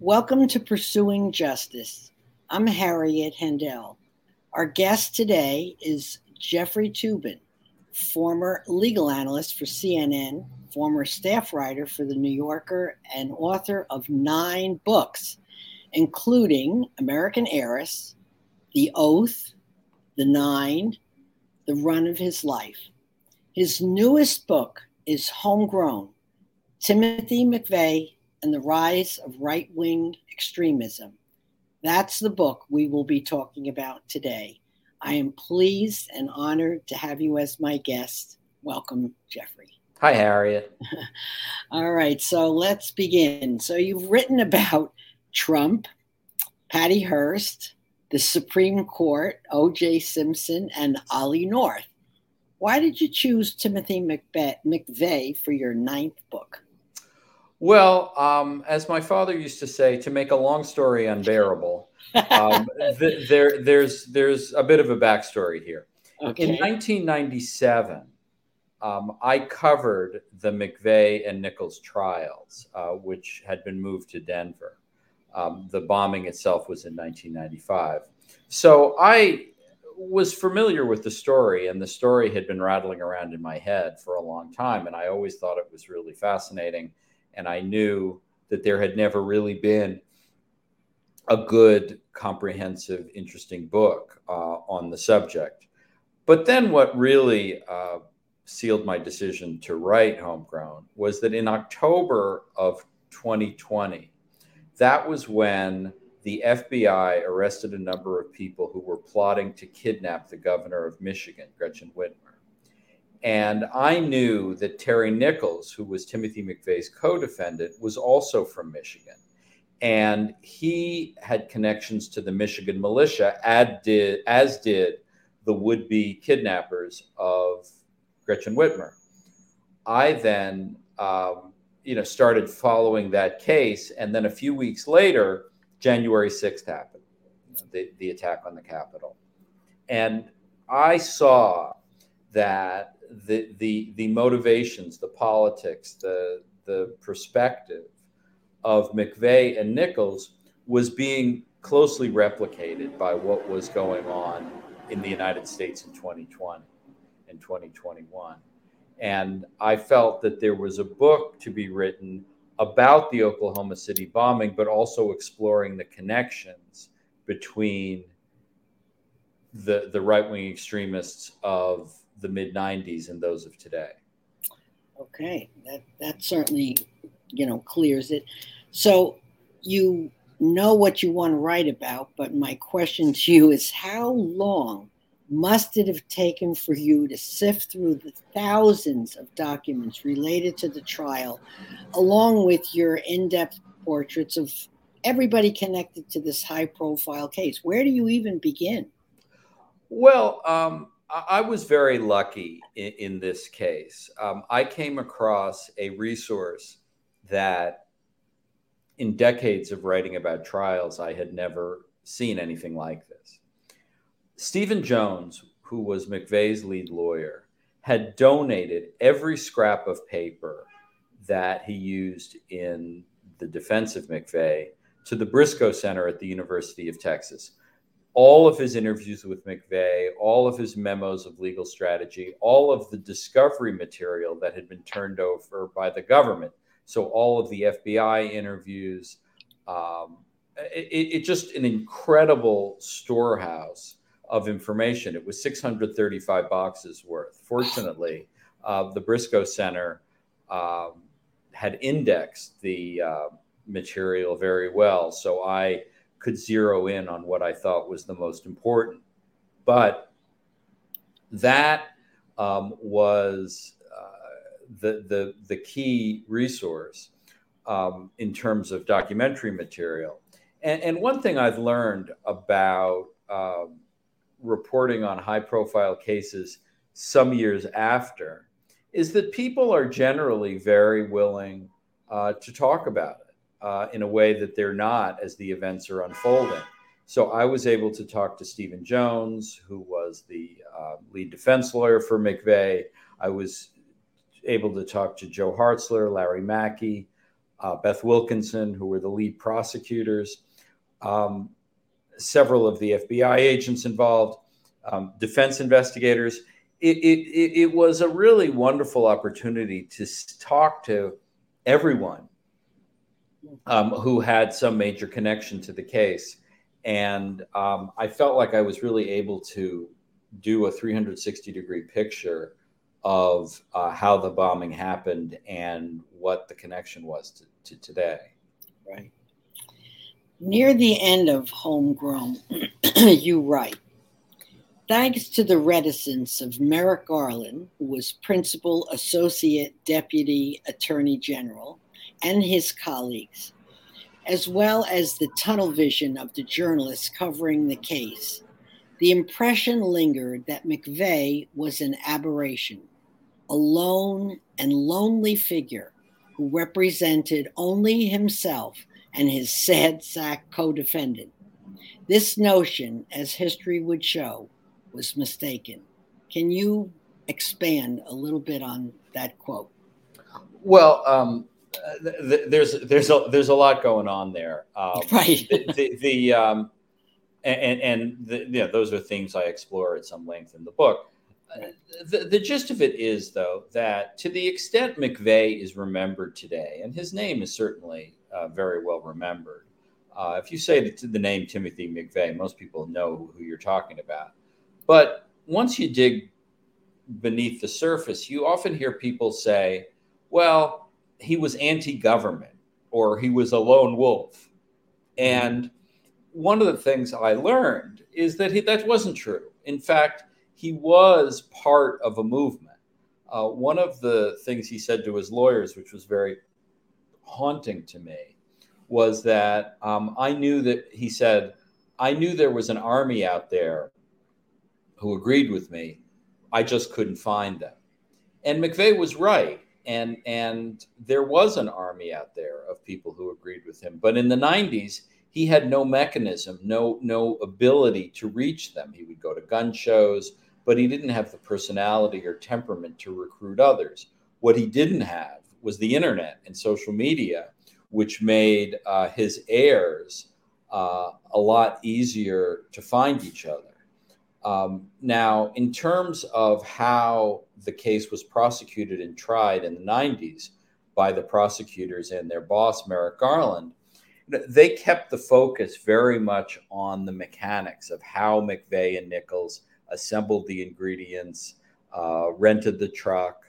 Welcome to Pursuing Justice. I'm Harriet Hendel. Our guest today is Jeffrey Toobin, former legal analyst for CNN, former staff writer for The New Yorker, and author of nine books, including American Heiress, The Oath, The Nine, The Run of His Life. His newest book is Homegrown Timothy McVeigh and the Rise of Right Wing Extremism. That's the book we will be talking about today. I am pleased and honored to have you as my guest. Welcome, Jeffrey. Hi, Harriet. All right, so let's begin. So, you've written about Trump, Patty Hearst, the Supreme Court, O.J. Simpson, and Ollie North. Why did you choose Timothy McVeigh for your ninth book? Well, um, as my father used to say, to make a long story unbearable, um, th- there, there's, there's a bit of a backstory here. Okay. In 1997, um, I covered the McVeigh and Nichols trials, uh, which had been moved to Denver. Um, the bombing itself was in 1995. So I was familiar with the story, and the story had been rattling around in my head for a long time. And I always thought it was really fascinating. And I knew that there had never really been a good, comprehensive, interesting book uh, on the subject. But then what really uh, sealed my decision to write Homegrown was that in October of 2020, that was when the FBI arrested a number of people who were plotting to kidnap the governor of Michigan, Gretchen Whitmer. And I knew that Terry Nichols, who was Timothy McVeigh's co defendant, was also from Michigan. And he had connections to the Michigan militia, as did, the would be kidnappers of Gretchen Whitmer. I then, um, you know, started following that case, and then a few weeks later, January sixth happened, the, the attack on the Capitol, and I saw that the the the motivations, the politics, the the perspective of McVeigh and Nichols was being closely replicated by what was going on in the United States in 2020 and 2021. And I felt that there was a book to be written about the Oklahoma City bombing, but also exploring the connections between the, the right wing extremists of the mid 90s and those of today. Okay, that, that certainly you know clears it. So you know what you want to write about, but my question to you is how long must it have taken for you to sift through the thousands of documents related to the trial, along with your in depth portraits of everybody connected to this high profile case? Where do you even begin? Well, um, I was very lucky in, in this case. Um, I came across a resource that, in decades of writing about trials, I had never seen anything like this. Stephen Jones, who was McVeigh's lead lawyer, had donated every scrap of paper that he used in the defense of McVeigh to the Briscoe Center at the University of Texas. All of his interviews with McVeigh, all of his memos of legal strategy, all of the discovery material that had been turned over by the government. So, all of the FBI interviews, um, it, just an incredible storehouse of information. It was 635 boxes worth. Fortunately, uh, the Briscoe Center um, had indexed the uh, material very well, so I could zero in on what I thought was the most important. But that um, was uh, the, the, the key resource um, in terms of documentary material. And, and, one thing I've learned about um, reporting on high profile cases some years after is that people are generally very willing uh, to talk about it uh, in a way that they're not as the events are unfolding. So I was able to talk to Stephen Jones, who was the uh, lead defense lawyer for McVeigh. I was able to talk to Joe Hartzler, Larry Mackey, uh, Beth Wilkinson, who were the lead prosecutors, um, several of the FBI agents involved, um, defense investigators. It, it, it was a really wonderful opportunity to talk to everyone um, who had some major connection to the case. And um, I felt like I was really able to do a 360 degree picture of uh, how the bombing happened and what the connection was to, to today. Right. Near the end of Homegrown, you write, Thanks to the reticence of Merrick Garland, who was Principal Associate Deputy Attorney General, and his colleagues, as well as the tunnel vision of the journalists covering the case, the impression lingered that McVeigh was an aberration, a lone and lonely figure who represented only himself and his sad sack co defendant. This notion, as history would show, was mistaken. Can you expand a little bit on that quote? Well, um, th- there's there's a there's a lot going on there. Um, right. the, the, the um, and and the, you know, those are things I explore at some length in the book. The, the gist of it is, though, that to the extent McVeigh is remembered today, and his name is certainly uh, very well remembered. Uh, if you say the, the name Timothy McVeigh, most people know who you're talking about. But once you dig beneath the surface, you often hear people say, well, he was anti government or he was a lone wolf. And one of the things I learned is that he, that wasn't true. In fact, he was part of a movement. Uh, one of the things he said to his lawyers, which was very haunting to me, was that um, I knew that he said, I knew there was an army out there who agreed with me. I just couldn't find them. And McVeigh was right. And, and there was an army out there of people who agreed with him. But in the 90s, he had no mechanism, no, no ability to reach them. He would go to gun shows, but he didn't have the personality or temperament to recruit others. What he didn't have was the internet and social media, which made uh, his heirs uh, a lot easier to find each other. Um, now, in terms of how the case was prosecuted and tried in the 90s by the prosecutors and their boss, Merrick Garland, they kept the focus very much on the mechanics of how McVeigh and Nichols assembled the ingredients, uh, rented the truck,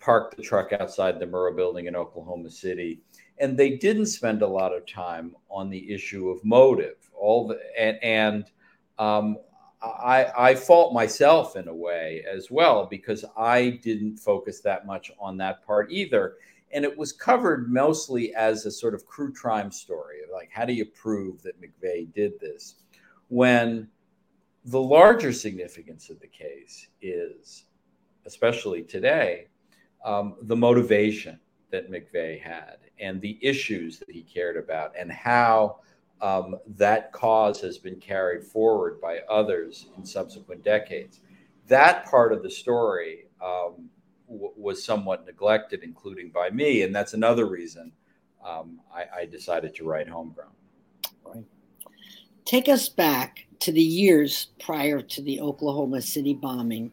parked the truck outside the Murrah building in Oklahoma City. And they didn't spend a lot of time on the issue of motive. All the and, and um, I, I fault myself in a way as well because I didn't focus that much on that part either. And it was covered mostly as a sort of crew crime story like, how do you prove that McVeigh did this? When the larger significance of the case is, especially today, um, the motivation that McVeigh had and the issues that he cared about and how um, that cause has been carried forward by others in subsequent decades. That part of the story um, w- was somewhat neglected, including by me, and that's another reason um, I, I, decided to write Homegrown. Right. Take us back to the years prior to the Oklahoma City bombing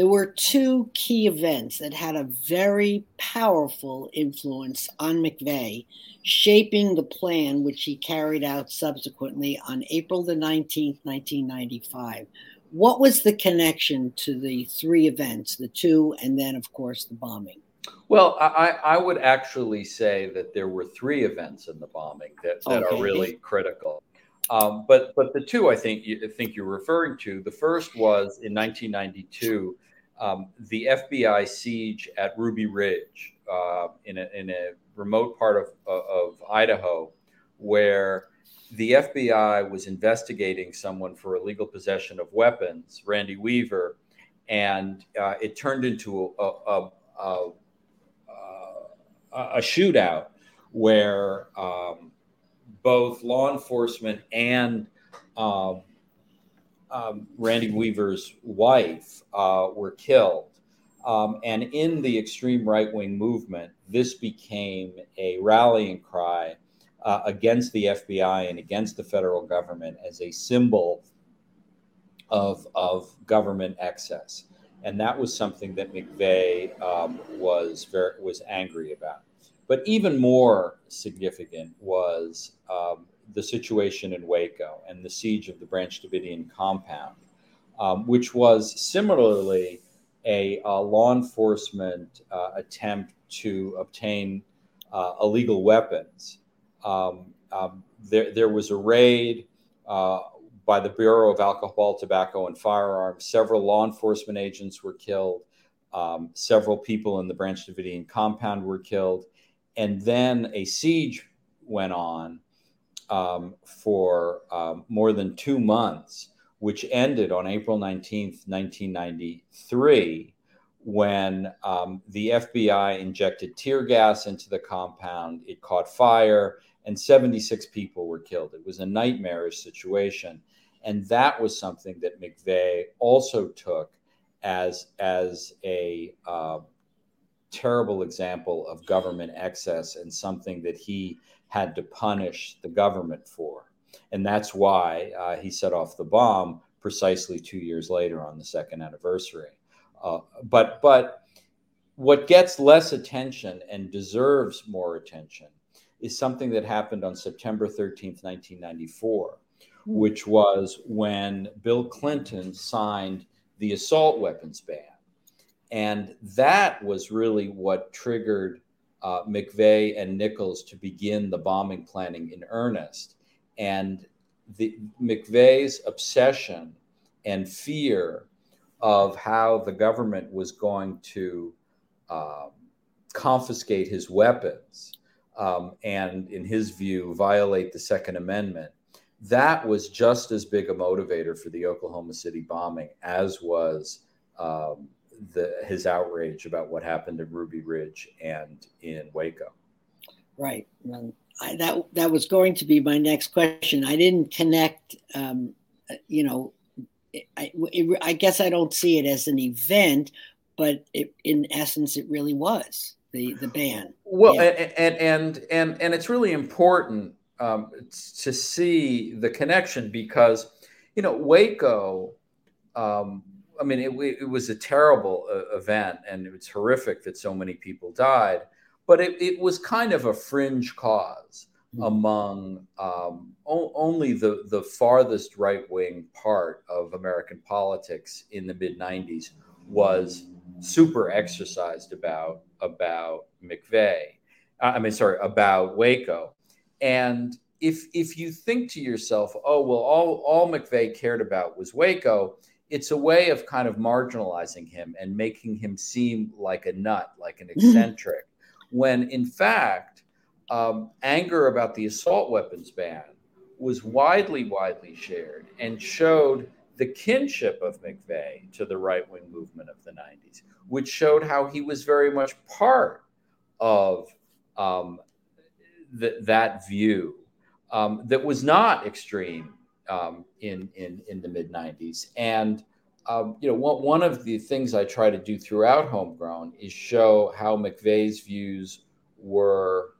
there were two key events that had a very powerful influence on McVeigh, shaping the plan which he carried out subsequently on April the 19th, 1995. What was the connection to the three events, the two, and then, of course, the bombing? Well, I, I would actually say that there were three events in the bombing that, that okay. are really critical. Um, but but the two I think you think you're referring to. The first was in 1992, um, the FBI siege at Ruby Ridge uh, in, a, in a remote part of, of Idaho, where the FBI was investigating someone for illegal possession of weapons, Randy Weaver, and uh, it turned into a, a, a, a shootout where um, both law enforcement and um, um, Randy Weaver's wife uh, were killed. Um, and in the extreme right wing movement, this became a rallying cry uh, against the FBI and against the federal government as a symbol of, of government excess. And that was something that McVeigh um, was, very, was angry about. But even more significant was um, the situation in Waco and the siege of the Branch Davidian compound, um, which was similarly a, a law enforcement uh, attempt to obtain uh, illegal weapons. Um, um, there, there was a raid uh, by the Bureau of Alcohol, Tobacco, and Firearms. Several law enforcement agents were killed. Um, several people in the Branch Davidian compound were killed. And then a siege went on um, for um, more than two months which ended on April 19th, 1993, when um, the FBI injected tear gas into the compound. It caught fire, and 76 people were killed. It was a nightmarish situation. And that was something that McVeigh also took as, as a uh, terrible example of government excess and something that he had to punish the government for. And that's why uh, he set off the bomb precisely two years later on the second anniversary. Uh, but, but what gets less attention and deserves more attention is something that happened on September 13th, 1994, hmm. which was when Bill Clinton signed the assault weapons ban. And that was really what triggered uh, McVeigh and Nichols to begin the bombing planning in earnest and the McVeigh's obsession and fear of how the government was going to um, confiscate his weapons um, and, in his view, violate the Second Amendment. That was just as big a motivator for the Oklahoma City bombing as was um, the, his outrage about what happened at Ruby Ridge and in Waco. Right. I, that that was going to be my next question. I didn't connect, um, you know, I, it, I, guess I don't see it as an event, but it, in essence, it really was the the ban. Well, yeah. and, and and and it's really important um, to see the connection because you know Waco. Um, I mean, it, it was a terrible uh, event, and it was horrific that so many people died but it, it was kind of a fringe cause mm-hmm. among um, o- only the, the farthest right wing part of American politics in the mid 90s was super exercised about about McVeigh. I mean, sorry, about Waco. And if if you think to yourself, oh well, all all McVeigh cared about was Waco, it's a way of kind of marginalizing him and making him seem like a nut, like an mm-hmm. eccentric when in fact, um, anger about the assault weapons ban was widely, widely shared and showed the kinship of McVeigh to the right wing movement of the 90s, which showed how he was very much part of um, th- that view um, that was not extreme um, in, in, in the mid 90s. And um, you know, one, one of the things I try to do throughout Homegrown is show how McVeigh's views were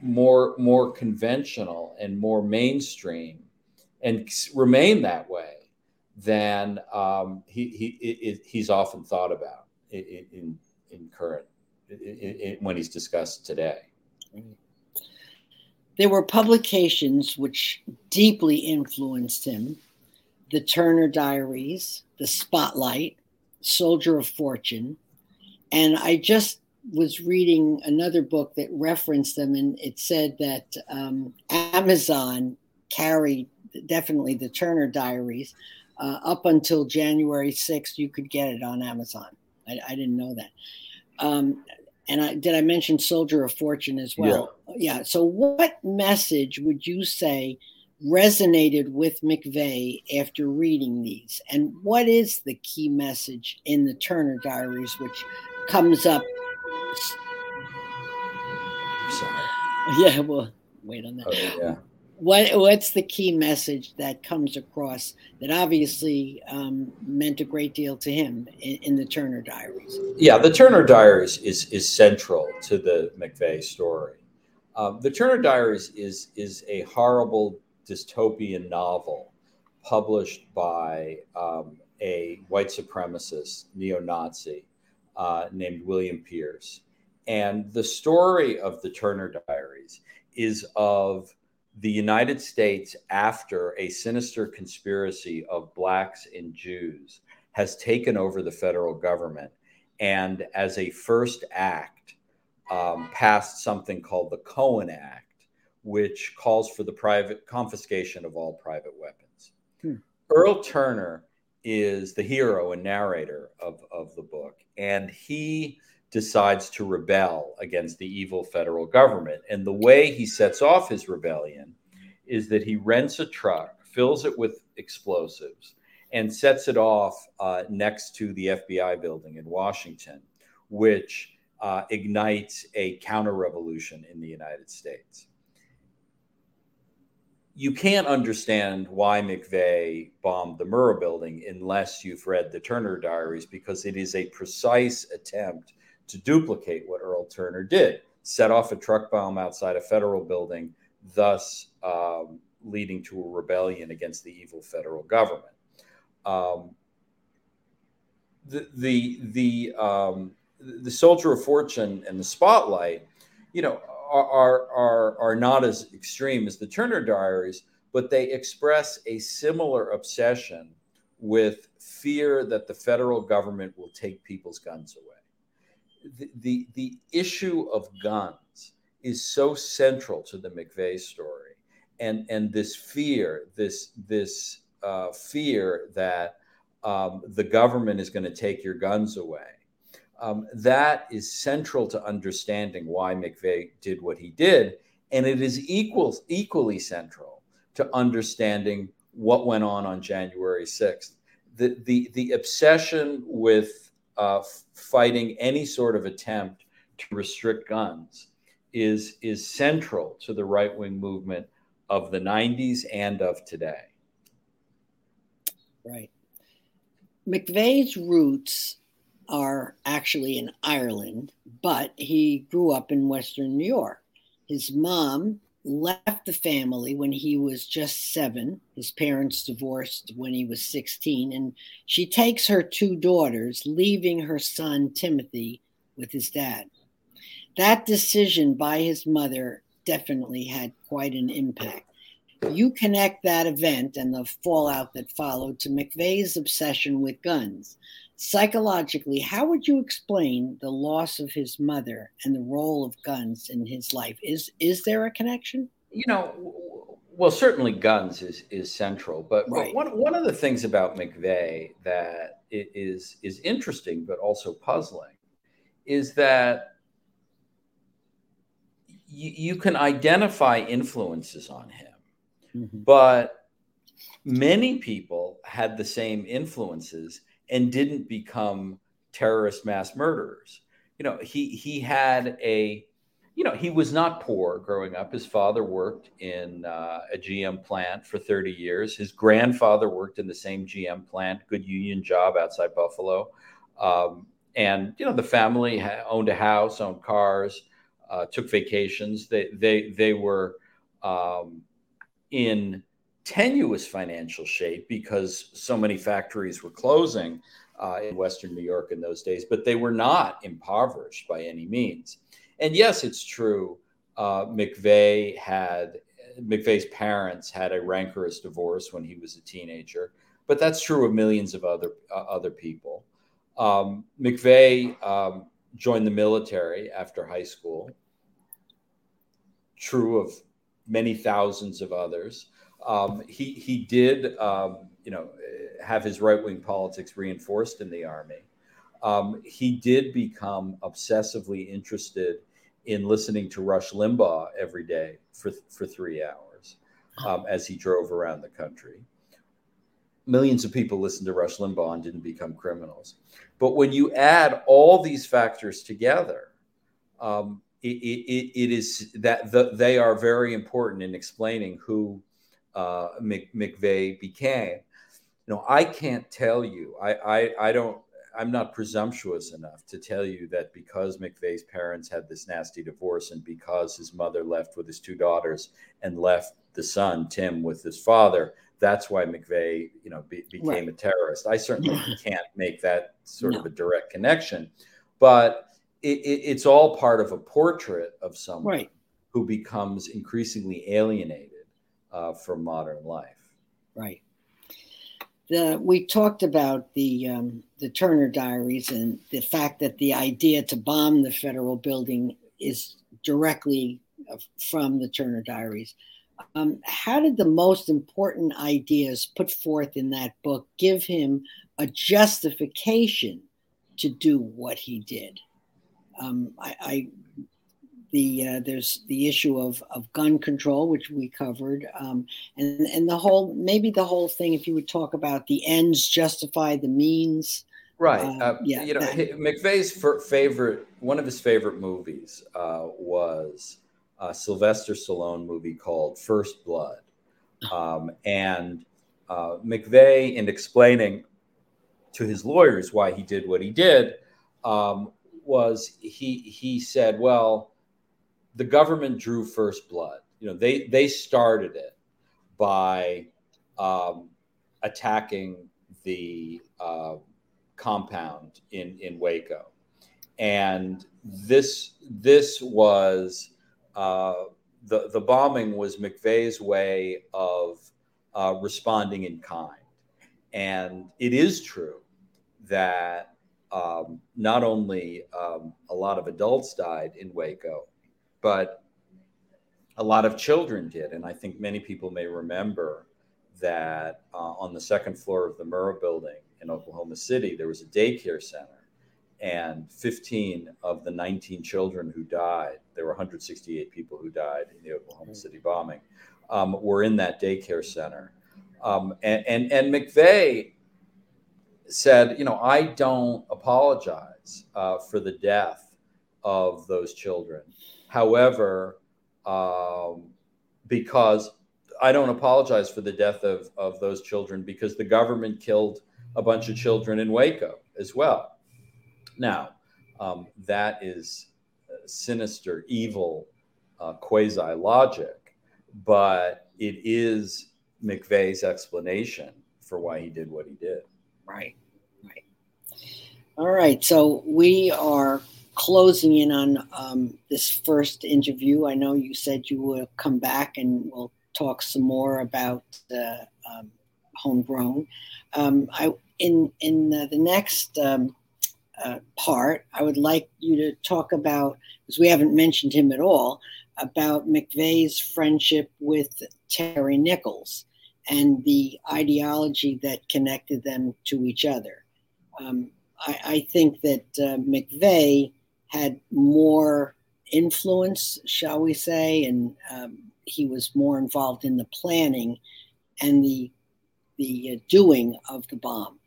more more conventional and more mainstream, and remain that way than um, he, he he's often thought about in in, in current in, in, when he's discussed today. There were publications which deeply influenced him the Turner Diaries, The Spotlight, Soldier of Fortune. And I just was reading another book that referenced them, and it said that um, Amazon carried definitely the Turner Diaries uh, up until January 6th. You could get it on Amazon. I, I didn't know that. Um, and I, did I mention Soldier of Fortune as well? Yeah. yeah. So, what message would you say resonated with McVeigh after reading these? And what is the key message in the Turner Diaries, which comes up? Sorry. Yeah, well, wait on that. Okay, yeah. What what's the key message that comes across that obviously um, meant a great deal to him in, in, the Turner Diaries? Yeah, the Turner Diaries is is central to the McVeigh story. Um, the Turner Diaries is is a horrible dystopian novel published by um, a white supremacist neo-Nazi uh, named William Pierce, and the story of the Turner Diaries is of the United States after a sinister conspiracy of blacks and Jews has taken over the federal government and as a first act um, passed something called the Cohen Act, which calls for the private confiscation of all private weapons. Hmm. Earl Turner is the hero and narrator of, of the book, and he decides to rebel against the evil federal government. And the way he sets off his rebellion is that he rents a truck, fills it with explosives, and sets it off uh, next to the FBI building in Washington, which uh, ignites a counter revolution in the United States. You can't understand why McVeigh bombed the Murrah building unless you've read the Turner Diaries, because it is a precise attempt to duplicate what Earl Turner did set off a truck bomb outside a federal building, thus um, leading to a rebellion against the evil federal government. Um, the the the, um, the soldier of fortune and the spotlight, you know, are, are are not as extreme as the Turner Diaries, but they express a similar obsession with fear that the federal government will take people's guns away the, the, issue of guns is so central to the McVeigh story. And, and this fear, this, this uh, fear that um, the government is going to take your guns away, um, that is central to understanding why McVeigh did what he did. And it is equal, equally central to understanding what went on on January 6th. The, the, the obsession with uh, fighting any sort of attempt to restrict guns is is central to the right wing movement of the 90s and of today. Right. McVeigh's roots are actually in Ireland, but he grew up in Western New York. His mom left the family when he was just seven. His parents divorced when he was 16, and she takes her two daughters, leaving her son Timothy with his dad. That decision by his mother definitely had quite an impact. You connect that event and the fallout that followed to McVeigh's obsession with guns. Psychologically, how would you explain the loss of his mother and the role of guns in his life? Is is there a connection? You know, well, certainly guns is is central, but, right. one one of the things about McVeigh that is is interesting but also puzzling is that you, you can identify influences on him Mm-hmm. But many people had the same influences and didn't become terrorist mass murderers. You know, he he had a you know, he was not poor growing up. His father worked in uh, a GM plant for 30 years. His grandfather worked in the same GM plant, good union job outside Buffalo. Um, and, you know, the family owned a house, owned cars, uh, took vacations. They, they, they were, um, in tenuous financial shape because so many factories were closing uh, in Western New York in those days, but they were not impoverished by any means. And yes, it's true. Uh, McVeigh had McVeigh's parents had a rancorous divorce when he was a teenager, but that's true of millions of other uh, other people. Um, McVeigh um, joined the military after high school. True of many thousands of others. Um, he he did um, you know have his right wing politics reinforced in the army. Um, he did become obsessively interested in listening to Rush Limbaugh every day for for three hours um, as he drove around the country. Millions of people listened to Rush Limbaugh and didn't become criminals. But when you add all these factors together, um, it, it, it is that the, they are very important in explaining who uh, McVeigh became. You know, I can't tell you. I, I, I don't. I'm not presumptuous enough to tell you that because McVeigh's parents had this nasty divorce and because his mother left with his two daughters and left the son Tim with his father, that's why McVeigh, you know, be, became right. a terrorist. I certainly can't make that sort no. of a direct connection, but it, it, it's all part of a portrait of someone right. who becomes increasingly alienated uh, from modern life. Right. The, we talked about the um, the Turner Diaries and the fact that the idea to bomb the federal building is directly uh, from the Turner Diaries. Um, how did the most important ideas put forth in that book give him a justification to do what he did? Um, I, I, the uh, there's the issue of of gun control, which we covered, um, and and the whole maybe the whole thing. If you would talk about the ends justify the means, right? Uh, uh, yeah, you know, that. McVeigh's favorite one of his favorite movies uh, was a Sylvester Stallone movie called First Blood. Um, and uh, McVeigh, in explaining to his lawyers why he did what he did, um, was he he said, "Well, the government drew first blood. You know, they they started it by um, attacking the uh, compound in in Waco, and this this was." Uh, the the bombing was McVeigh's way of uh, responding in kind, and it is true that um, not only um, a lot of adults died in Waco, but a lot of children did, and I think many people may remember that uh, on the second floor of the Murrah Building in Oklahoma City, there was a daycare center and 15 of the 19 children who died, there were 168 people who died in the Oklahoma City bombing, um, were in that daycare center. Um, and, and, and, McVeigh said, you know, I don't apologize uh, for the death of those children. However, um, because I don't apologize for the death of, of those children because the government killed a bunch of children in Waco as well. Now, um, that is sinister, evil, uh, quasi logic, but it is McVeigh's explanation for why he did what he did. Right, right. All right, so we are closing in on um, this first interview. I know you said you will come back and we'll talk some more about the um, homegrown. Um, I in in uh, the next um, uh, part, I would like you to talk about, because we haven't mentioned him at all, about McVeigh's friendship with Terry Nichols and the ideology that connected them to each other. Um, I, I, think that uh, McVeigh had more influence, shall we say, and um, he was more involved in the planning and the the uh, doing of the bomb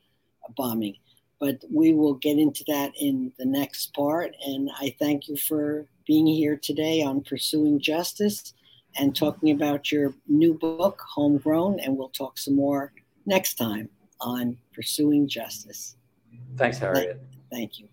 bombing but we will get into that in the next part. And I thank you for being here today on Pursuing Justice and talking about your new book, Homegrown. And we'll talk some more next time on Pursuing Justice. Thanks, Harriet. Thank you.